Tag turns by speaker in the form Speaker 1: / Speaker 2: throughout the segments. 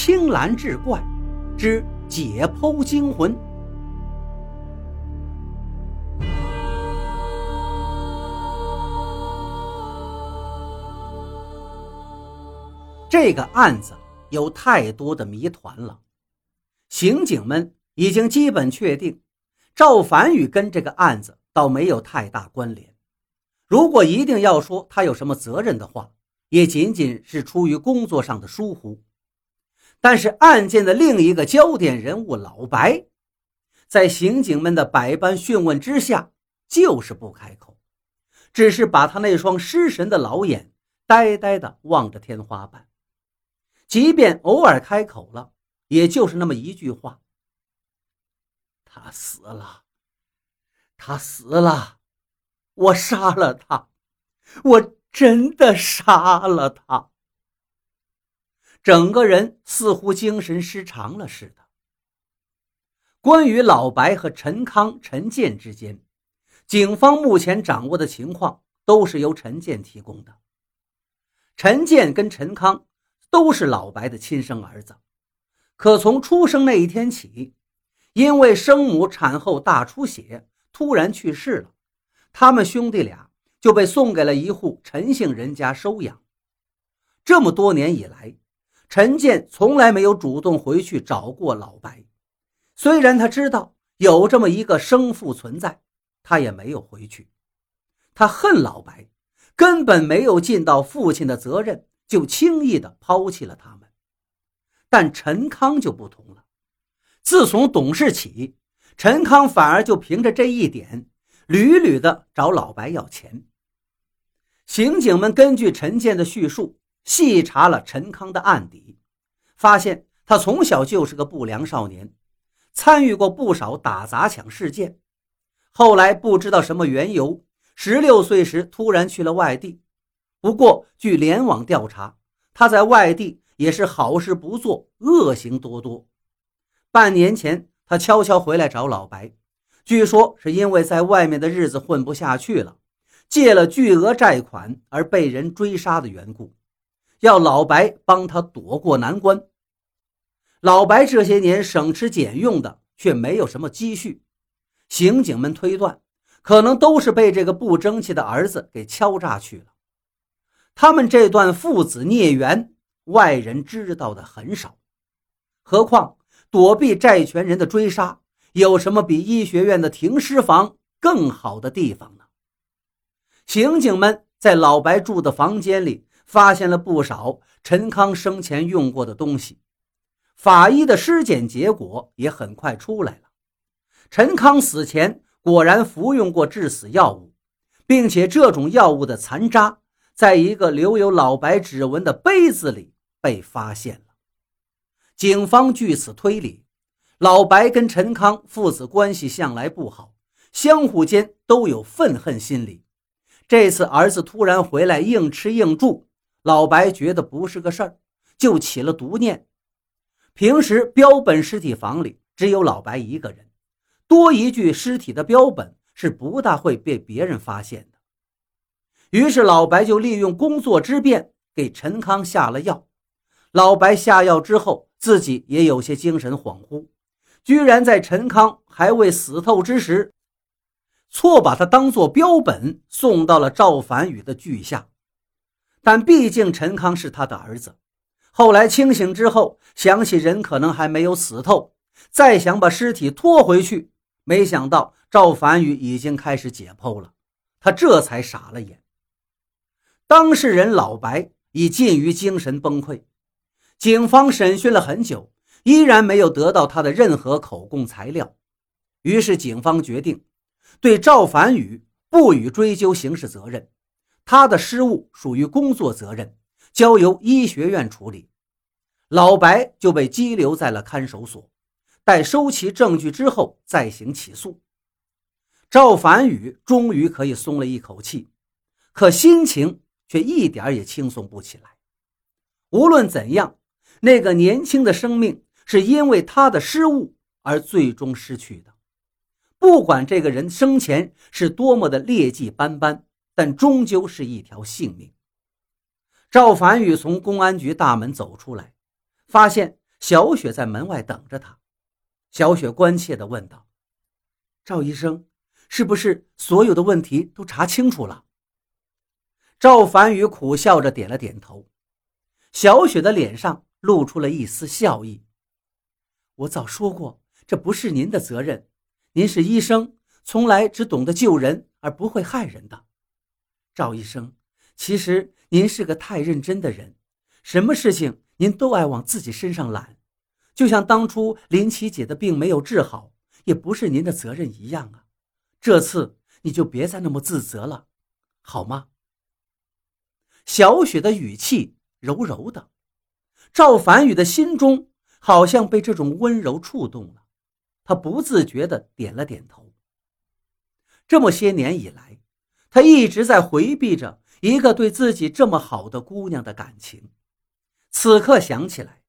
Speaker 1: 青蓝志怪之解剖惊魂。这个案子有太多的谜团了，刑警们已经基本确定，赵凡宇跟这个案子倒没有太大关联。如果一定要说他有什么责任的话，也仅仅是出于工作上的疏忽。但是案件的另一个焦点人物老白，在刑警们的百般讯问之下，就是不开口，只是把他那双失神的老眼呆呆地望着天花板。即便偶尔开口了，也就是那么一句话：“他死了，他死了，我杀了他，我真的杀了他。”整个人似乎精神失常了似的。关于老白和陈康、陈建之间，警方目前掌握的情况都是由陈建提供的。陈建跟陈康。都是老白的亲生儿子，可从出生那一天起，因为生母产后大出血突然去世了，他们兄弟俩就被送给了一户陈姓人家收养。这么多年以来，陈建从来没有主动回去找过老白，虽然他知道有这么一个生父存在，他也没有回去。他恨老白，根本没有尽到父亲的责任。就轻易的抛弃了他们，但陈康就不同了。自从懂事起，陈康反而就凭着这一点，屡屡的找老白要钱。刑警们根据陈建的叙述，细查了陈康的案底，发现他从小就是个不良少年，参与过不少打砸抢事件。后来不知道什么缘由，十六岁时突然去了外地。不过，据联网调查，他在外地也是好事不做，恶行多多。半年前，他悄悄回来找老白，据说是因为在外面的日子混不下去了，借了巨额债款而被人追杀的缘故，要老白帮他躲过难关。老白这些年省吃俭用的，却没有什么积蓄，刑警们推断，可能都是被这个不争气的儿子给敲诈去了。他们这段父子孽缘，外人知道的很少。何况躲避债权人的追杀，有什么比医学院的停尸房更好的地方呢？刑警们在老白住的房间里发现了不少陈康生前用过的东西，法医的尸检结果也很快出来了。陈康死前果然服用过致死药物，并且这种药物的残渣。在一个留有老白指纹的杯子里被发现了。警方据此推理，老白跟陈康父子关系向来不好，相互间都有愤恨心理。这次儿子突然回来硬吃硬住，老白觉得不是个事儿，就起了毒念。平时标本尸体房里只有老白一个人，多一具尸体的标本是不大会被别人发现的。于是老白就利用工作之便给陈康下了药。老白下药之后，自己也有些精神恍惚，居然在陈康还未死透之时，错把他当做标本送到了赵凡宇的具下。但毕竟陈康是他的儿子，后来清醒之后，想起人可能还没有死透，再想把尸体拖回去，没想到赵凡宇已经开始解剖了，他这才傻了眼。当事人老白已近于精神崩溃，警方审讯了很久，依然没有得到他的任何口供材料。于是，警方决定对赵凡宇不予追究刑事责任，他的失误属于工作责任，交由医学院处理。老白就被羁留在了看守所，待收齐证据之后再行起诉。赵凡宇终于可以松了一口气，可心情。却一点也轻松不起来。无论怎样，那个年轻的生命是因为他的失误而最终失去的。不管这个人生前是多么的劣迹斑斑，但终究是一条性命。赵凡宇从公安局大门走出来，发现小雪在门外等着他。小雪关切地问道：“赵医生，是不是所有的问题都查清楚了？”赵凡宇苦笑着点了点头。小雪的脸上露出了一丝笑意：“我早说过，这不是您的责任。您是医生，从来只懂得救人而不会害人的。赵医生，其实您是个太认真的人，什么事情您都爱往自己身上揽。”就像当初林琪姐的病没有治好，也不是您的责任一样啊！这次你就别再那么自责了，好吗？小雪的语气柔柔的，赵凡宇的心中好像被这种温柔触动了，他不自觉的点了点头。这么些年以来，他一直在回避着一个对自己这么好的姑娘的感情，此刻想起来，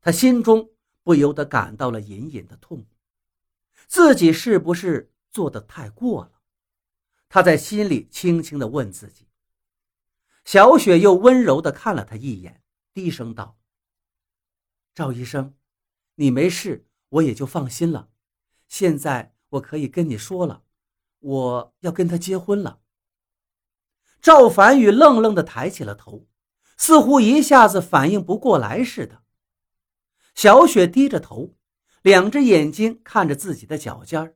Speaker 1: 他心中。不由得感到了隐隐的痛，自己是不是做的太过了？他在心里轻轻的问自己。小雪又温柔的看了他一眼，低声道：“赵医生，你没事，我也就放心了。现在我可以跟你说了，我要跟他结婚了。”赵凡宇愣愣的抬起了头，似乎一下子反应不过来似的。小雪低着头，两只眼睛看着自己的脚尖儿。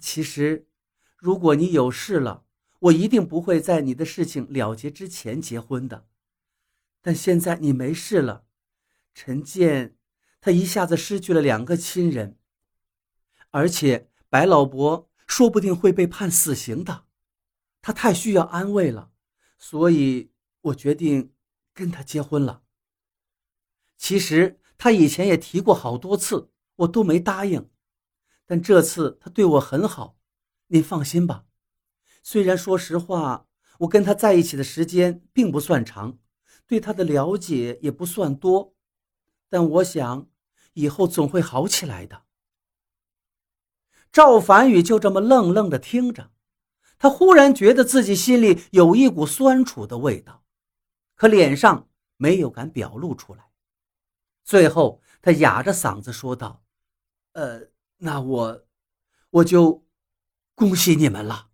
Speaker 1: 其实，如果你有事了，我一定不会在你的事情了结之前结婚的。但现在你没事了，陈建他一下子失去了两个亲人，而且白老伯说不定会被判死刑的，他太需要安慰了，所以我决定跟他结婚了。其实他以前也提过好多次，我都没答应。但这次他对我很好，您放心吧。虽然说实话，我跟他在一起的时间并不算长，对他的了解也不算多，但我想以后总会好起来的。赵凡宇就这么愣愣的听着，他忽然觉得自己心里有一股酸楚的味道，可脸上没有敢表露出来。最后，他哑着嗓子说道：“呃，那我，我就恭喜你们了。”